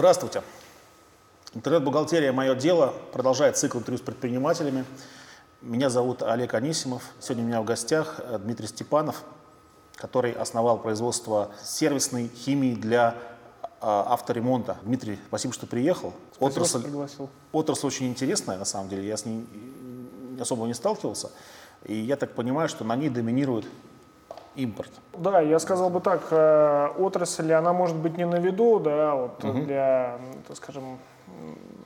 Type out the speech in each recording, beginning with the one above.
Здравствуйте. Интернет-бухгалтерия «Мое дело» продолжает цикл интервью с предпринимателями. Меня зовут Олег Анисимов. Сегодня у меня в гостях э, Дмитрий Степанов, который основал производство сервисной химии для э, авторемонта. Дмитрий, спасибо, что приехал. Спасибо, отрасль, пригласил. отрасль очень интересная, на самом деле. Я с ней особо не сталкивался. И я так понимаю, что на ней доминирует импорт. Да, я сказал бы так, э, отрасль, она может быть не на виду, да, вот Мгм. для, так скажем,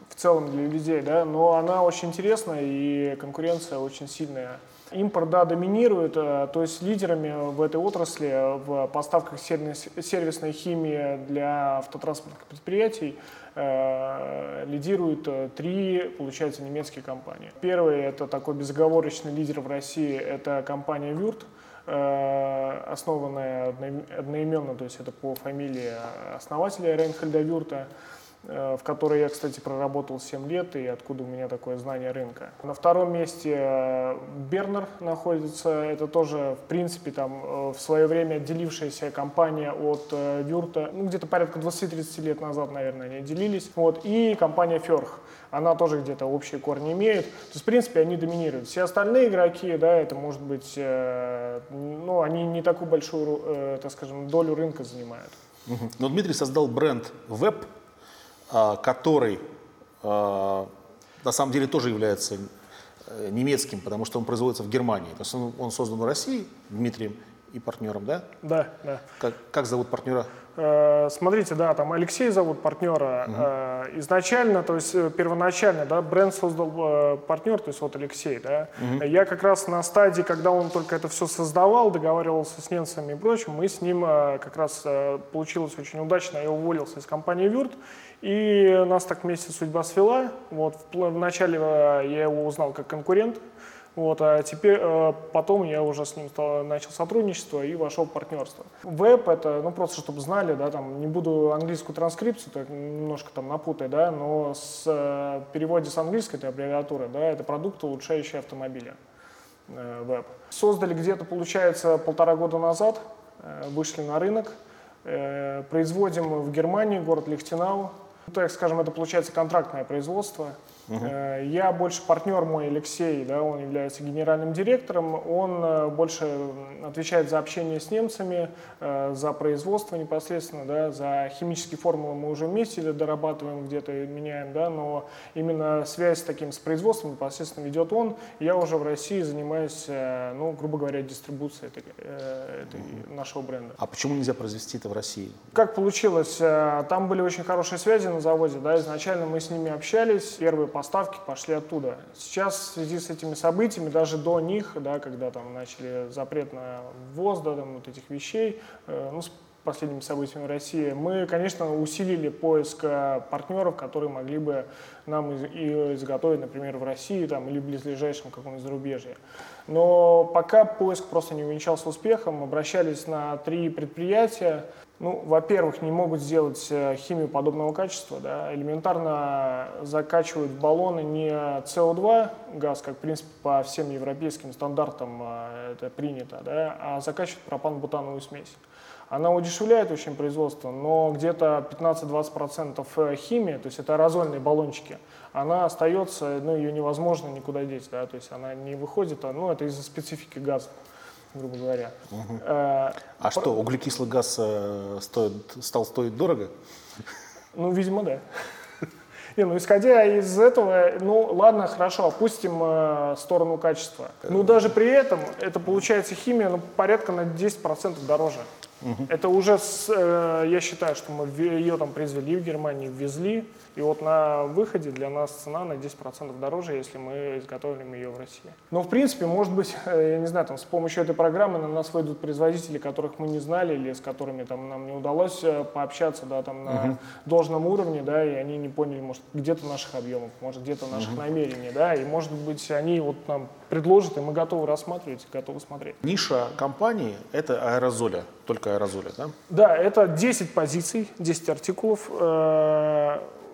в целом для людей, да, но она очень интересная и конкуренция очень сильная. Импорт, да, доминирует, э, то есть лидерами в этой отрасли в поставках сервис- сервисной химии для автотранспортных предприятий э, лидируют э, три, получается, немецкие компании. Первый – это такой безоговорочный лидер в России, это компания «Вюрт», э, основанная одно- одноименно, то есть это по фамилии основателя Рейнхельда Вюрта, э, в которой я, кстати, проработал 7 лет, и откуда у меня такое знание рынка. На втором месте э, Бернер находится, это тоже, в принципе, там э, в свое время отделившаяся компания от э, Вюрта, ну, где-то порядка 20-30 лет назад, наверное, они отделились. Вот, и компания Ферх, она тоже где-то общие корни имеет. То есть, в принципе, они доминируют. Все остальные игроки, да, это может быть, э, ну, они не такую большую, э, так скажем, долю рынка занимают. Но Дмитрий создал бренд Web, который а, на самом деле тоже является э, немецким, потому что он производится в Германии. То есть он, он создан в России Дмитрием и партнером, да? Да, да. Как, как зовут партнера? Э, Смотрите, да, там Алексей зовут партнера. Э, Изначально, то есть э, первоначально, да, бренд создал э, партнер, то есть вот Алексей, да. Я как раз на стадии, когда он только это все создавал, договаривался с немцами и прочим, мы с ним как раз получилось очень удачно, я уволился из компании Вюрт, и нас так вместе судьба свела. Вот, в вначале э, я его узнал как конкурент, вот, а теперь э, потом я уже с ним стал- начал сотрудничество и вошел в партнерство. Веб это, ну просто чтобы знали, да, там не буду английскую транскрипцию, так немножко там напутай, да, но с э, переводе с английской этой аббревиатуры, да, это продукт, улучшающий автомобили. э, Веб. Создали где-то, получается, полтора года назад, э, вышли на рынок, производим в Германии, город Лихтенау. Ну, так скажем, это получается контрактное производство. Э, Я больше партнер мой Алексей, да, он является генеральным директором, он э, больше отвечает за общение с немцами, э, за производство непосредственно, да, за химические формулы мы уже вместе дорабатываем, где-то меняем, да, но именно связь с таким с производством непосредственно ведет он. Я уже в России занимаюсь, ну, грубо говоря, дистрибуцией этой, этой нашего бренда. А почему нельзя произвести это в России? Как получилось? Там были очень хорошие связи на заводе, да, изначально мы с ними общались, первые поставки пошли оттуда. Сейчас в связи с этими событиями, даже до них, да, когда там начали запрет на ввоз, да, там вот этих вещей, э, ну, с последними событиями в России, мы, конечно, усилили поиск э, партнеров, которые могли бы нам из- и изготовить, например, в России там, или в близлежащем каком-нибудь зарубежье. Но пока поиск просто не увенчался успехом, обращались на три предприятия. Ну, во-первых, не могут сделать э, химию подобного качества, да, элементарно закачивают в баллоны не СО2 газ, как, в принципе, по всем европейским стандартам э, это принято, да, а закачивают пропан-бутановую смесь. Она удешевляет очень производство, но где-то 15-20% химии, то есть это аэрозольные баллончики, она остается, ну, ее невозможно никуда деть, да, то есть она не выходит, а, ну, это из-за специфики газа, грубо говоря. Э, А что, углекислый газ э, стоит, стал стоить дорого? Ну, видимо, да. Не, ну исходя из этого, ну ладно, хорошо, опустим э, сторону качества. Ну даже при этом это получается химия ну, порядка на 10% дороже. Это уже, с, э, я считаю, что мы ее там произвели в Германии, ввезли, и вот на выходе для нас цена на 10% дороже, если мы изготовим ее в России. Но в принципе, может быть, э, я не знаю, там с помощью этой программы на нас выйдут производители, которых мы не знали или с которыми там нам не удалось э, пообщаться, да, там на должном уровне, да, и они не поняли, может, где-то наших объемов, может, где-то наших намерений, да, и может быть, они вот нам предложат, и мы готовы рассматривать, готовы смотреть. Ниша компании – это аэрозоля, только аэрозоля, да? Да, это 10 позиций, 10 артикулов.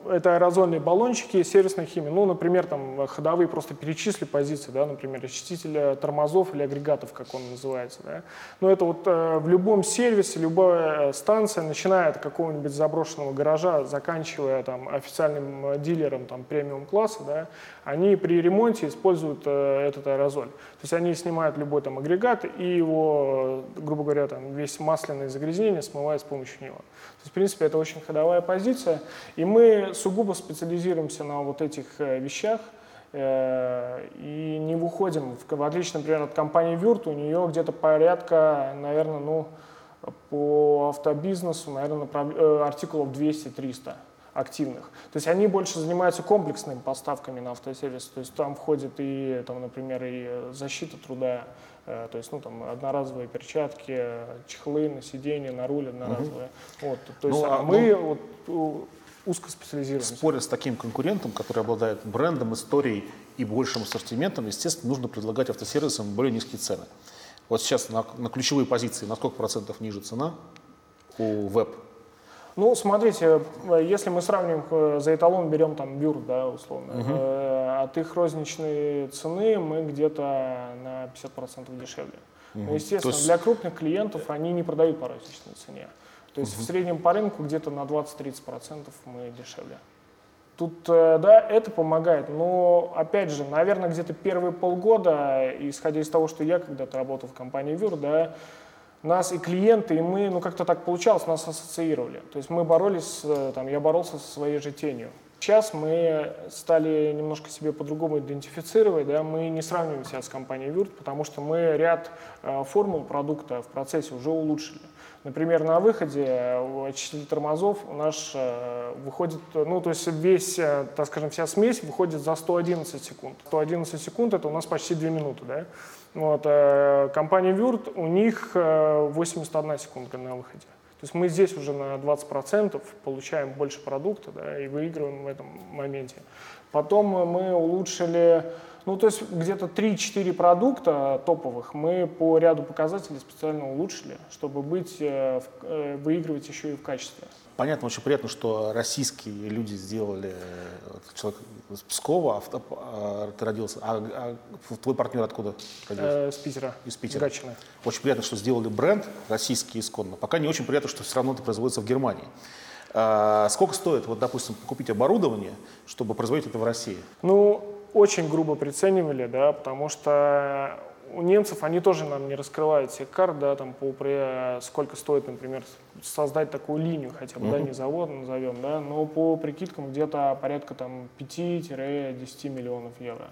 Э, это аэрозольные баллончики сервисной химии. Ну, например, там ходовые просто перечисли позиции, да, например, очистителя тормозов или агрегатов, как он называется. Да. Но это вот э, в любом сервисе, любая э, станция, начиная от какого-нибудь заброшенного гаража, заканчивая там официальным э, дилером там премиум класса, да, они при ремонте используют э, этот аэрозоль. То есть они снимают любой там агрегат и его, э, грубо говоря, там весь масляное загрязнение смывают с помощью него. То есть, в принципе, это очень ходовая позиция. И мы сугубо специализируемся на вот этих э, вещах э, и не выходим, в, отличие, например, от компании Вюрт, у нее где-то порядка, наверное, ну, по автобизнесу, наверное, э, артикулов 200-300 активных. То есть они больше занимаются комплексными поставками на автосервис. То есть там входит и, там, например, и защита труда, то есть, ну, там, одноразовые перчатки, чехлы на сиденье, на руль одноразовые. Угу. Вот, то есть, ну, а мы ну, вот, узко специализируемся. Споря с таким конкурентом, который обладает брендом, историей и большим ассортиментом, естественно, нужно предлагать автосервисам более низкие цены. Вот сейчас на, на ключевые позиции на сколько процентов ниже цена у веб ну, смотрите, если мы сравним э, за эталон, берем там бюр, да, условно, угу. э, от их розничной цены мы где-то на 50% дешевле. Угу. Ну, естественно, есть... для крупных клиентов они не продают по розничной цене. То есть угу. в среднем по рынку где-то на 20-30% мы дешевле. Тут, э, да, это помогает, но, опять же, наверное, где-то первые полгода, исходя из того, что я когда-то работал в компании Вюр, да, нас и клиенты, и мы, ну как-то так получалось, нас ассоциировали. То есть мы боролись, э, там, я боролся со своей же тенью. Сейчас мы стали немножко себе по-другому идентифицировать, да, мы не сравниваем себя с компанией Вюрт, потому что мы ряд э, формул продукта в процессе уже улучшили. Например, на выходе э, очиститель тормозов у нас э, выходит, ну, то есть весь, так скажем, вся смесь выходит за 111 секунд. 111 секунд — это у нас почти 2 минуты, да. Вот, э, компания Вюрт, у них 81 секунда на выходе. То есть мы здесь уже на 20% получаем больше продукта да, и выигрываем в этом моменте. Потом мы улучшили, ну то есть где-то 3-4 продукта топовых мы по ряду показателей специально улучшили, чтобы быть, э, выигрывать еще и в качестве. Понятно, очень приятно, что российские люди сделали, человек из Пскова, а, ты родился, а, а твой партнер откуда родился? Э, с Питера. Из Питера. Гатчина. Очень приятно, что сделали бренд российский исконно. Пока не очень приятно, что все равно это производится в Германии. А, сколько стоит, вот, допустим, купить оборудование, чтобы производить это в России? Ну, очень грубо приценивали, да, потому что у немцев они тоже нам не раскрывают всех карт, да, там по при, сколько стоит, например, создать такую линию хотя бы, uh-huh. да, не завод назовем, да, но по прикидкам где-то порядка там 5-10 миллионов евро.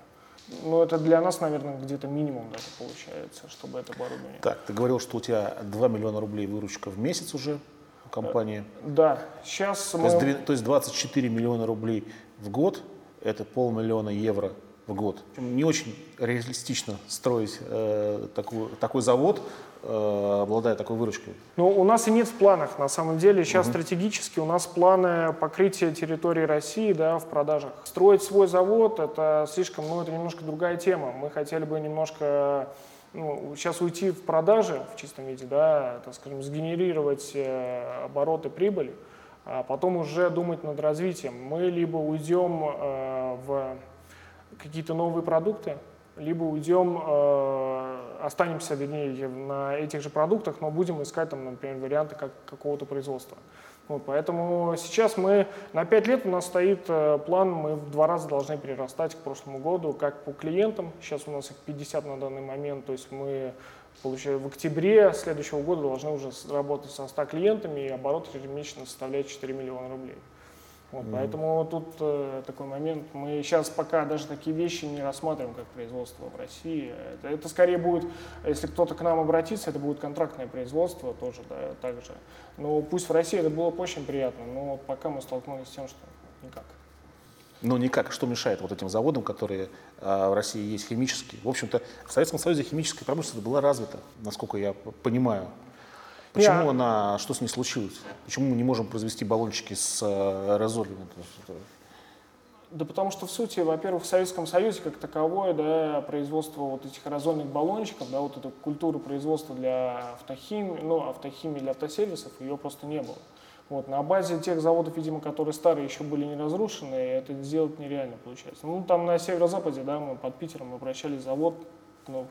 Ну, это для нас, наверное, где-то минимум даже получается, чтобы это оборудование. Так, ты говорил, что у тебя 2 миллиона рублей выручка в месяц уже у компании. Да, сейчас то мы... Есть, то есть 24 миллиона рублей в год, это полмиллиона евро в год. Не очень реалистично строить э, такую, такой завод, э, обладая такой выручкой. Ну, у нас и нет в планах, на самом деле. Сейчас угу. стратегически у нас планы покрытия территории России да, в продажах. Строить свой завод – это слишком, ну, это немножко другая тема. Мы хотели бы немножко ну, сейчас уйти в продажи в чистом виде, да, так скажем, сгенерировать э, обороты, прибыль, а потом уже думать над развитием. Мы либо уйдем э, в какие-то новые продукты, либо уйдем, э, останемся, вернее, на этих же продуктах, но будем искать, там, например, варианты как, какого-то производства. Вот, поэтому сейчас мы, на 5 лет у нас стоит э, план, мы в два раза должны перерастать к прошлому году, как по клиентам, сейчас у нас их 50 на данный момент, то есть мы в октябре следующего года должны уже работать со 100 клиентами, и оборот ежемесячно составляет 4 миллиона рублей. Вот, mm-hmm. Поэтому тут э, такой момент. Мы сейчас пока даже такие вещи не рассматриваем как производство в России. Это, это скорее будет, если кто-то к нам обратится, это будет контрактное производство тоже, да, также. Но пусть в России это было бы очень приятно, но пока мы столкнулись с тем, что никак. Ну никак. Что мешает вот этим заводам, которые в России есть химические? В общем-то, в Советском Союзе химическая промышленность была развита, насколько я понимаю. Почему Я... она, что с ней случилось? Почему мы не можем произвести баллончики с э, аэрозолями? Да потому что в сути, во-первых, в Советском Союзе как таковое, да, производство вот этих аэрозольных баллончиков, да, вот эта культура производства для автохимии, ну, автохимии для автосервисов, ее просто не было. Вот, на базе тех заводов, видимо, которые старые, еще были не разрушены, это сделать нереально получается. Ну, там на северо-западе, да, мы под Питером обращались завод, ну,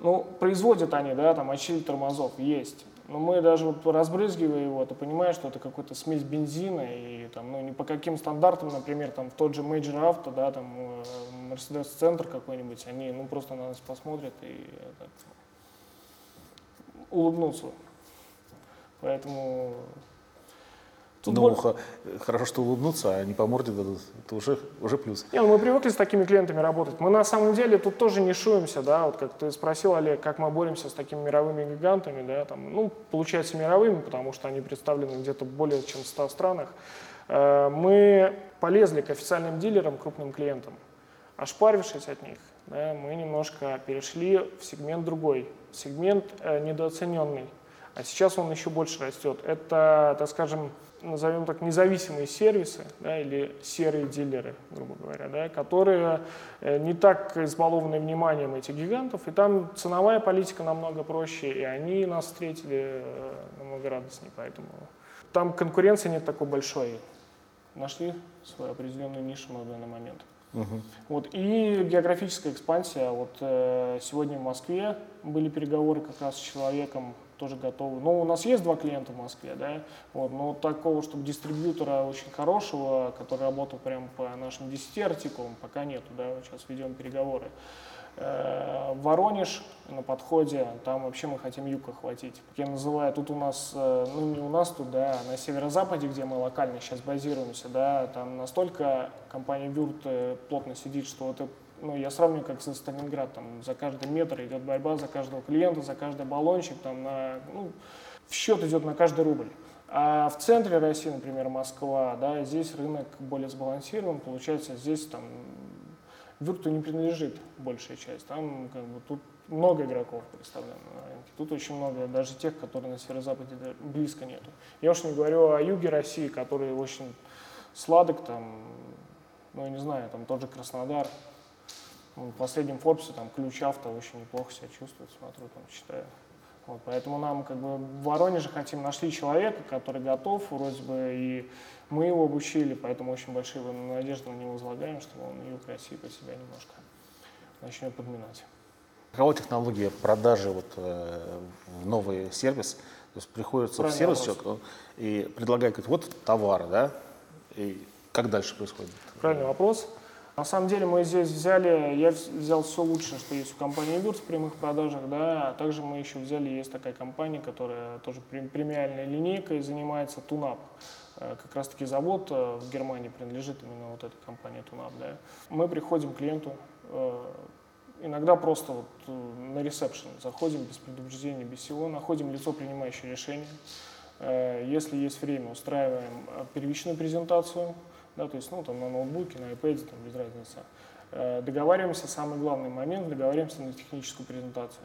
ну, производят они, да, там очиститель тормозов есть. Но мы даже вот разбрызгивая его, ты понимаешь, что это какой-то смесь бензина и там, ну, не по каким стандартам, например, там в тот же Major Auto, да, там э, Mercedes центр какой-нибудь, они, ну, просто на нас посмотрят и так, улыбнутся. Поэтому Тут ну, боль... хорошо, что улыбнуться, а не по морде дадут. Это уже, уже плюс. Не, ну мы привыкли с такими клиентами работать. Мы на самом деле тут тоже не шуемся, да, вот как ты спросил, Олег, как мы боремся с такими мировыми гигантами, да, там, ну, получается мировыми, потому что они представлены где-то более чем в 100 странах. Э, мы полезли к официальным дилерам, крупным клиентам. Ошпарившись от них, да, мы немножко перешли в сегмент другой, сегмент э, недооцененный. А сейчас он еще больше растет. Это, так скажем, назовем так, независимые сервисы да, или серые дилеры, грубо говоря, да, которые э, не так избалованы вниманием этих гигантов, и там ценовая политика намного проще, и они нас встретили э, намного радостнее, поэтому там конкуренции нет такой большой. Нашли свою определенную нишу на данный момент. Угу. Вот, и географическая экспансия. Вот э, сегодня в Москве были переговоры как раз с человеком, тоже готовы. Ну, у нас есть два клиента в Москве, да, вот, но такого, чтобы дистрибьютора очень хорошего, который работал прямо по нашим 10 артикулам, пока нету, да, сейчас ведем переговоры. Э, Воронеж на подходе, там вообще мы хотим юг охватить. Я называю, тут у нас, э, ну не у нас тут, да, на северо-западе, где мы локально сейчас базируемся, да, там настолько компания Вюрт э, плотно сидит, что это ну, я сравниваю как со Сталинград, там за каждый метр идет борьба, за каждого клиента, за каждый баллончик, там на, ну, в счет идет на каждый рубль. А в центре России, например, Москва, да, здесь рынок более сбалансирован, получается, здесь там Вирту не принадлежит большая часть, там как бы тут много игроков представлено на рынке. Тут очень много, даже тех, которые на северо-западе близко нету. Я уж не говорю о юге России, который очень сладок, там, ну, не знаю, там тот же Краснодар, в последнем Форбсе там ключ авто очень неплохо себя чувствует, смотрю, там читаю. Вот, поэтому нам как бы в Воронеже хотим нашли человека, который готов, вроде бы и мы его обучили, поэтому очень большие надежды на него возлагаем, что он юг России по себя немножко начнет подминать. Какова технология продажи вот, э, в новый сервис? То есть приходится Правильный в сервис человек и предлагает, говорит, вот товар, да, и как дальше происходит? Правильный вопрос. На самом деле мы здесь взяли, я взял все лучшее, что есть в компании Вюрт в прямых продажах, да, а также мы еще взяли, есть такая компания, которая тоже премиальной линейкой занимается Тунап. Э, как раз таки завод э, в Германии принадлежит именно вот этой компании Тунап, да. Мы приходим к клиенту, э, иногда просто вот на ресепшн заходим без предупреждения, без всего, находим лицо, принимающее решение. Если есть время, устраиваем первичную презентацию, да, то есть, ну, там, на ноутбуке, на iPad, там, без разницы. Э, договариваемся, самый главный момент, договариваемся на техническую презентацию.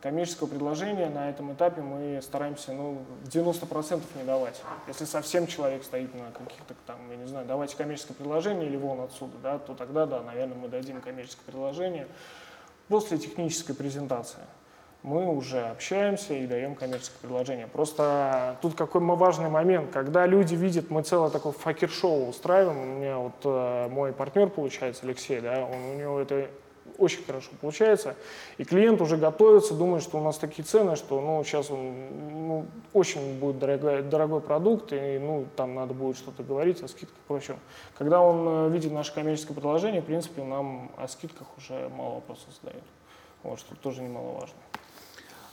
Коммерческого предложения на этом этапе мы стараемся, ну, 90% не давать. Если совсем человек стоит на каких-то там, я не знаю, давайте коммерческое предложение или вон отсюда, да, то тогда, да, наверное, мы дадим коммерческое предложение после технической презентации мы уже общаемся и даем коммерческое предложение. Просто тут какой важный момент, когда люди видят, мы целое такое факер-шоу устраиваем, у меня вот э, мой партнер получается, Алексей, да, он, у него это очень хорошо получается, и клиент уже готовится, думает, что у нас такие цены, что ну, сейчас он ну, очень будет дорогой, дорогой продукт, и ну, там надо будет что-то говорить о скидках и прочем. Когда он э, видит наше коммерческое предложение, в принципе, нам о скидках уже мало вопросов задает. Вот, что тоже немаловажно.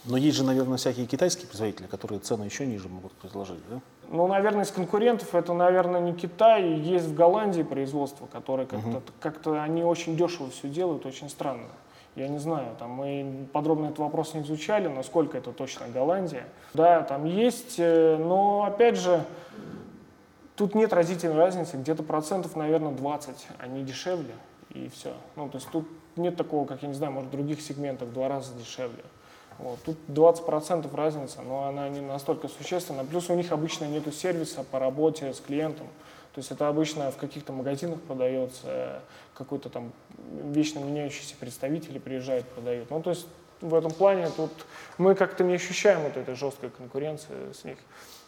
Но есть же, наверное, всякие китайские производители, которые цены еще ниже могут предложить, да? Ну, наверное, из конкурентов это, наверное, не Китай. Есть в Голландии производство, которое как-то, угу. как-то они очень дешево все делают, очень странно. Я не знаю, там мы подробно этот вопрос не изучали, насколько это точно Голландия. Да, там есть, э, но опять же, тут нет разительной разницы, где-то процентов, наверное, 20, они дешевле, и все. Ну, то есть тут нет такого, как, я не знаю, может, в других сегментах в два раза дешевле. Вот. Тут 20% разница, но она не настолько существенна. Плюс у них обычно нет сервиса по работе с клиентом. То есть это обычно в каких-то магазинах продается, какой-то там вечно меняющийся представитель приезжает, продает. Ну, то есть в этом плане тут мы как-то не ощущаем вот этой жесткой конкуренции с них.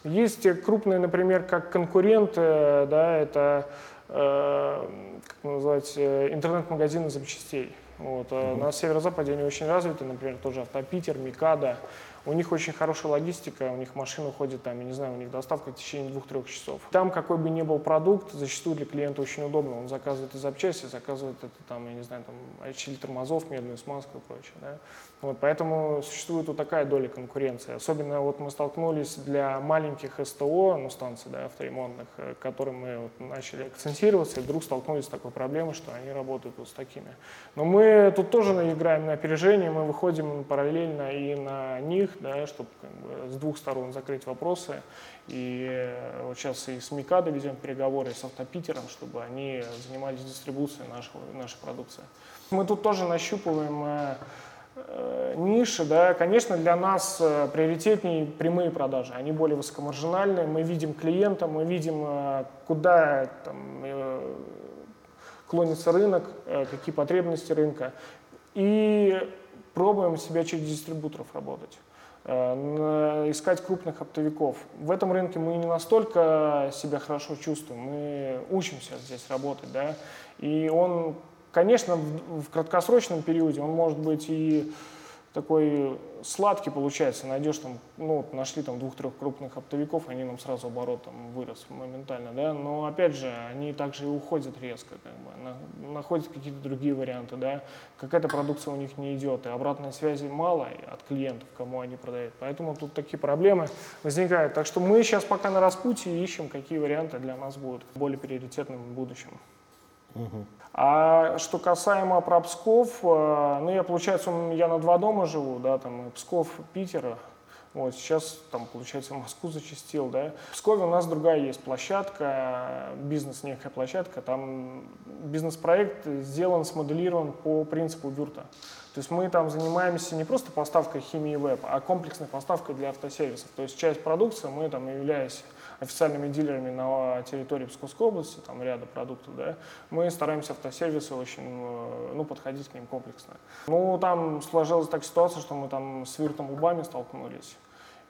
Есть крупные, например, как конкуренты, да, это, э, как назвать, э, интернет-магазины запчастей. Вот. Mm-hmm. На северо-западе они очень развиты, например, тоже Автопитер, Микада. У них очень хорошая логистика, у них машина уходит там, я не знаю, у них доставка в течение двух-трех часов. Там какой бы ни был продукт, зачастую для клиента очень удобно. Он заказывает и запчасти, заказывает это там, я не знаю, там, очили тормозов, медную смазку и прочее. Да? Вот, поэтому существует вот такая доля конкуренции. Особенно вот мы столкнулись для маленьких СТО, ну, станций да, авторемонтных, э, к которым мы вот начали акцентироваться, и вдруг столкнулись с такой проблемой, что они работают вот с такими. Но мы тут тоже играем на опережение, мы выходим параллельно и на них, да, чтобы как бы, с двух сторон закрыть вопросы. И э, вот сейчас и с Микадо ведем переговоры, и с Автопитером, чтобы они занимались дистрибуцией нашего, нашей продукции. Мы тут тоже нащупываем э, Э, ниши, да, конечно, для нас э, приоритетнее прямые продажи, они более высокомаржинальные, мы видим клиента, мы видим, э, куда там, клонится рынок, какие потребности рынка, и пробуем себя через дистрибуторов работать искать крупных оптовиков. В этом рынке мы не настолько себя хорошо чувствуем, мы учимся здесь работать, да, и он Конечно, в краткосрочном периоде он может быть и такой сладкий получается. Найдешь там, ну, нашли там двух-трех крупных оптовиков, они нам сразу оборот там вырос моментально, да. Но опять же, они также и уходят резко, как бы, находят какие-то другие варианты, да. Какая-то продукция у них не идет, и обратной связи мало от клиентов, кому они продают. Поэтому тут такие проблемы возникают. Так что мы сейчас пока на распутье ищем, какие варианты для нас будут более приоритетным в будущем. А что касаемо про Псков, э, ну, я, получается, я на два дома живу, да, там, Псков, Питер, вот, сейчас, там, получается, Москву зачастил, да. В Пскове у нас другая есть площадка, бизнес некая площадка, там бизнес-проект сделан, смоделирован по принципу Вюрта. То есть мы там занимаемся не просто поставкой химии веб, а комплексной поставкой для автосервисов. То есть часть продукции мы там, являясь официальными дилерами на территории Псковской области, там ряда продуктов, да, мы стараемся автосервисы очень, э, ну, подходить к ним комплексно. Ну, там сложилась так ситуация, что мы там с Виртом лбами столкнулись.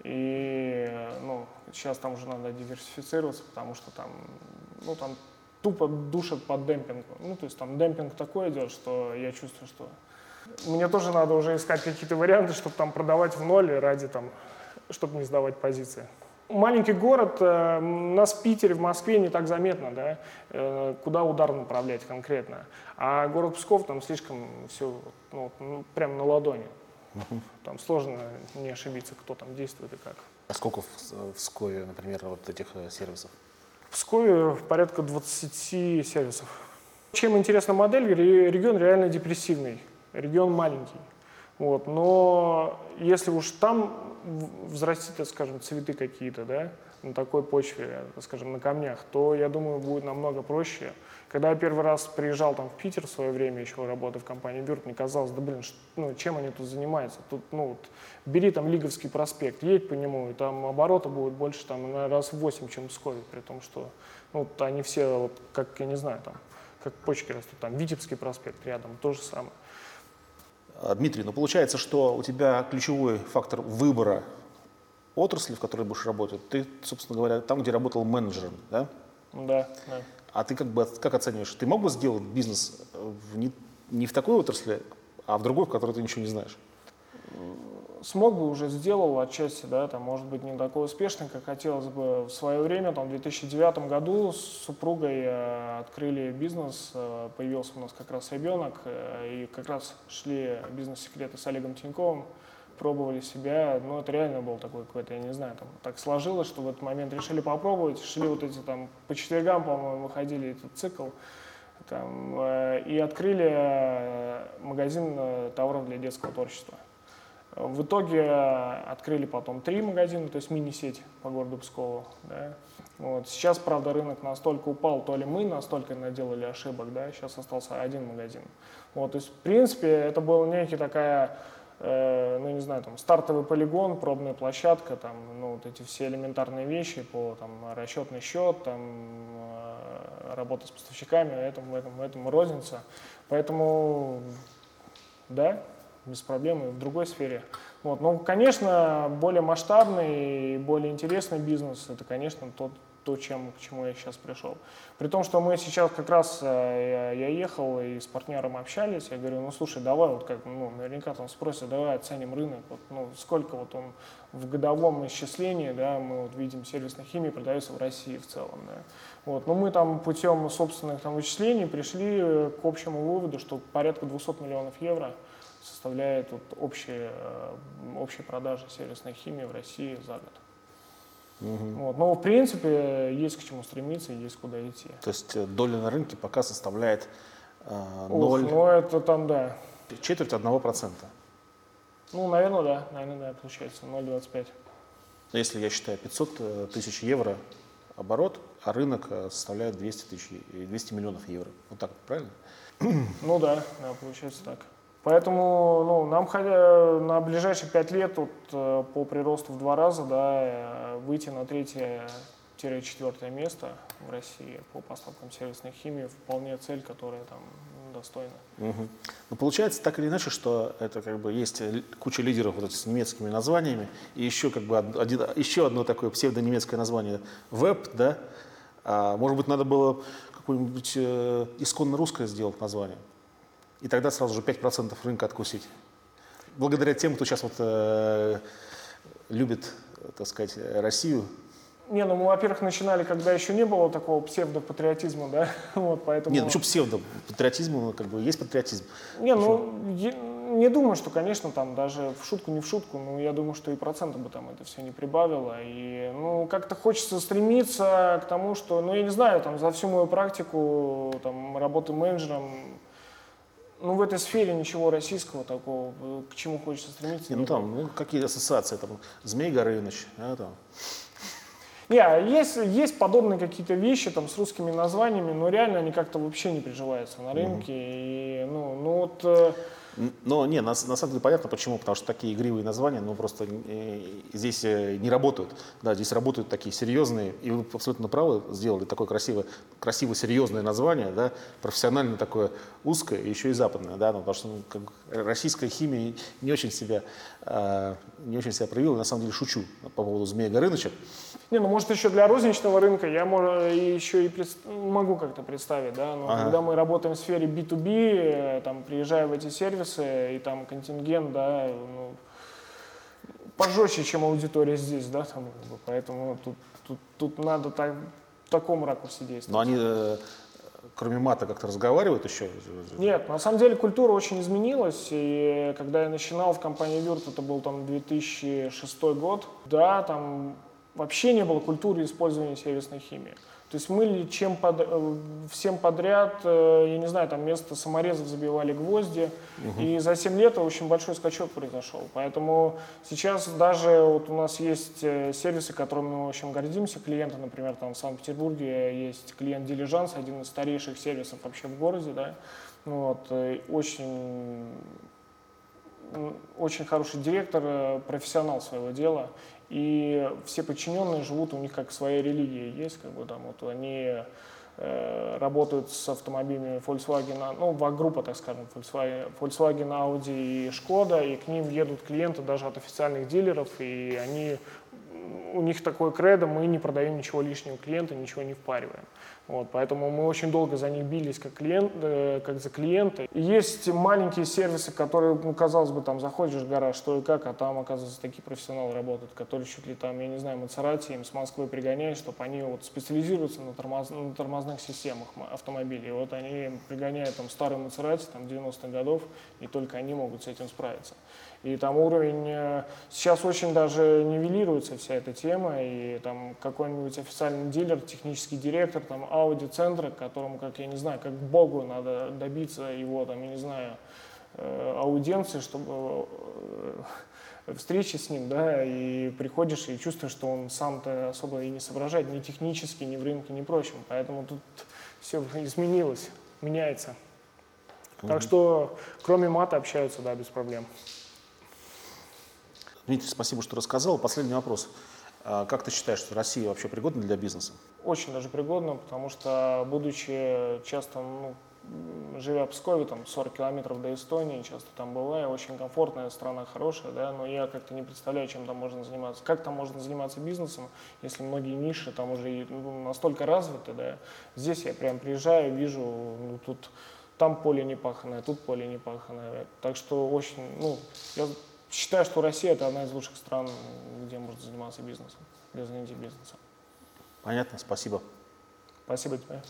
И, ну, сейчас там уже надо диверсифицироваться, потому что там, ну, там тупо душат под демпинг. Ну, то есть там демпинг такой идет, что я чувствую, что мне тоже надо уже искать какие-то варианты, чтобы там продавать в ноль ради там, чтобы не сдавать позиции. Маленький город, э, нас в Питере, в Москве не так заметно, да, э, куда удар направлять конкретно. А город Псков, там слишком все ну, ну, прям на ладони. Там сложно не ошибиться, кто там действует и как. А сколько в, в Пскове, например, вот этих э, сервисов? В Пскове порядка 20 сервисов. Чем интересна модель, регион реально депрессивный, регион маленький. Вот, но если уж там взрастить, скажем, цветы какие-то, да, на такой почве, скажем, на камнях, то, я думаю, будет намного проще. Когда я первый раз приезжал там в Питер в свое время, еще работая в компании Бюрт, мне казалось, да блин, ну, чем они тут занимаются? Тут, ну, вот, бери там Лиговский проспект, едь по нему, и там оборота будет больше там на раз в 8, чем в Пскове, при том, что ну, вот, они все, вот, как, я не знаю, там, как почки растут, там Витебский проспект рядом, то же самое. А, Дмитрий, ну получается, что у тебя ключевой фактор выбора отрасли, в которой будешь работать, ты, собственно говоря, там, где работал менеджером, да? Да, да. А ты как бы как оцениваешь? Ты мог бы сделать бизнес в не, не в такой отрасли, а в другой, в которой ты ничего не знаешь? Смог бы, уже сделал отчасти, да, там, может быть, не такой успешный, как хотелось бы в свое время, там, в 2009 году с супругой э, открыли бизнес, э, появился у нас как раз ребенок, э, и как раз шли бизнес-секреты с Олегом Тиньковым, пробовали себя, ну, это реально был такой какой-то, я не знаю, там, так сложилось, что в этот момент решили попробовать, шли вот эти, там, по четвергам, по-моему, выходили этот цикл, там, э, и открыли магазин товаров для детского творчества. В итоге открыли потом три магазина, то есть мини-сеть по городу Пскову. Да. Вот. Сейчас, правда, рынок настолько упал, то ли мы настолько наделали ошибок, да, сейчас остался один магазин. Вот, то есть, в принципе, это была некий такая, э, ну, не знаю, там, стартовый полигон, пробная площадка, там, ну, вот эти все элементарные вещи по, там, расчетный счет, там, э, работа с поставщиками, этому, этому, этому розница. Поэтому, да, без проблем и в другой сфере. Вот. Но, конечно, более масштабный и более интересный бизнес, это, конечно, тот, то, чем, к чему я сейчас пришел. При том, что мы сейчас как раз, э, я, я ехал и с партнером общались, я говорю, ну слушай, давай вот как, ну наверняка там спросят, давай оценим рынок, вот, ну сколько вот он в годовом исчислении, да, мы вот видим сервисной химии продается в России в целом, да. Вот, но мы там путем собственных там вычислений пришли к общему выводу, что порядка 200 миллионов евро составляет вот общие, э, общие продажи сервисной химии в России за год. Угу. Вот. Но, в принципе, есть к чему стремиться и есть куда идти. То есть э, доля на рынке пока составляет э, 0... Ох, ну, это там, да. Четверть одного процента. Ну, наверное, да. Наверное, да, получается. 0,25. Если я считаю 500 э, тысяч евро оборот, а рынок составляет 200, тысяч, 200 миллионов евро. Вот так, правильно? Ну да, да, получается так. Поэтому ну, нам на ближайшие пять лет вот, э, по приросту в два раза да, э, выйти на третье-четвертое место в России по поставкам сервисной химии вполне цель, которая там достойна. Угу. Ну, получается так или иначе, что это как бы есть куча лидеров вот с немецкими названиями, и еще как бы один, еще одно такое псевдонемецкое название веб, да? А, может быть, надо было какое-нибудь э, исконно русское сделать название и тогда сразу же 5% рынка откусить. Благодаря тем, кто сейчас вот э, любит, так сказать, Россию. Не, ну мы, во-первых, начинали, когда еще не было такого псевдопатриотизма, да, вот, поэтому... Не, ну что псевдопатриотизм, ну, как бы есть патриотизм. Не, ну, я, не думаю, что, конечно, там даже в шутку, не в шутку, но я думаю, что и процентов бы там это все не прибавило. И, ну, как-то хочется стремиться к тому, что, ну, я не знаю, там, за всю мою практику, там, работы менеджером, ну, в этой сфере ничего российского такого, к чему хочется стремиться. Не, ну, там, ну, какие ассоциации, там, Змей Горыныч, да, там. Не, а есть, есть подобные какие-то вещи там с русскими названиями, но реально они как-то вообще не приживаются на рынке. Угу. И, ну, ну вот э, но не, на, на самом деле понятно почему, потому что такие игривые названия, ну просто э, здесь э, не работают. Да, здесь работают такие серьезные, и вы абсолютно правы, сделали такое красивое, красивое серьезное название, да, профессионально такое узкое, еще и западное, да, ну, потому что ну, как, российская химия не очень себя, э, не очень себя проявила, на самом деле шучу по поводу Змея Горыныча. Не, ну может еще для розничного рынка я может, еще и пред... могу как-то представить, да, но ага. когда мы работаем в сфере B2B, там, приезжая в эти сервисы, и там контингент, да, ну, пожестче, чем аудитория здесь, да, там, поэтому тут, тут, тут надо так, в таком ракурсе действовать. Но они э, кроме мата как-то разговаривают еще? Нет, на самом деле культура очень изменилась. И когда я начинал в компании Вирт, это был там 2006 год, да, там вообще не было культуры использования сервисной химии. То есть мы чем под, э, всем подряд, э, я не знаю, там вместо саморезов забивали гвозди, угу. и за 7 лет очень большой скачок произошел. Поэтому сейчас даже вот у нас есть э, сервисы, которыми мы очень гордимся, клиенты, например, там в Санкт-Петербурге есть клиент Дилижанс, один из старейших сервисов вообще в городе, да, вот, очень очень хороший директор, профессионал своего дела, и все подчиненные живут у них как своя религия есть, как бы там вот они э, работают с автомобилями Volkswagen, ну, ВАГ-группа, так скажем, Volkswagen, Audi и Шкода, и к ним едут клиенты даже от официальных дилеров, и они, у них такое кредо, мы не продаем ничего лишнего клиенту, ничего не впариваем. Вот, поэтому мы очень долго за них бились как, клиент, э, как за клиента. есть маленькие сервисы, которые, ну, казалось бы, там заходишь в гараж, что и как, а там, оказывается, такие профессионалы работают, которые чуть ли там, я не знаю, Мацерати им с Москвы пригоняют, чтобы они вот специализируются на, тормоз, на тормозных системах автомобилей. И вот они пригоняют там старый Мацерати, там 90-х годов, и только они могут с этим справиться. И там уровень, э, сейчас очень даже нивелируется вся эта тема, и там какой-нибудь официальный дилер, технический директор, там аудиоцентра, которому, как я не знаю, как богу надо добиться его, там, я не знаю, э, аудиенции, чтобы э, встречи с ним, да, и приходишь и чувствуешь, что он сам-то особо и не соображает ни технически, ни в рынке, ни прочим. Поэтому тут все изменилось, меняется. Так что кроме мата общаются, да, без проблем. Дмитрий, спасибо, что рассказал. Последний вопрос. А как ты считаешь, что Россия вообще пригодна для бизнеса? Очень даже пригодна, потому что, будучи часто ну, живя в Пскове, там 40 километров до Эстонии, часто там бываю, очень комфортная страна, хорошая, да, но я как-то не представляю, чем там можно заниматься. Как там можно заниматься бизнесом, если многие ниши там уже ну, настолько развиты, да. Здесь я прям приезжаю, вижу, ну, тут там поле не паханое, тут поле не паханое. Так что очень, ну, я считаю, что Россия это одна из лучших стран, где можно заниматься бизнесом, для занятия бизнесом. Понятно, спасибо. Спасибо тебе.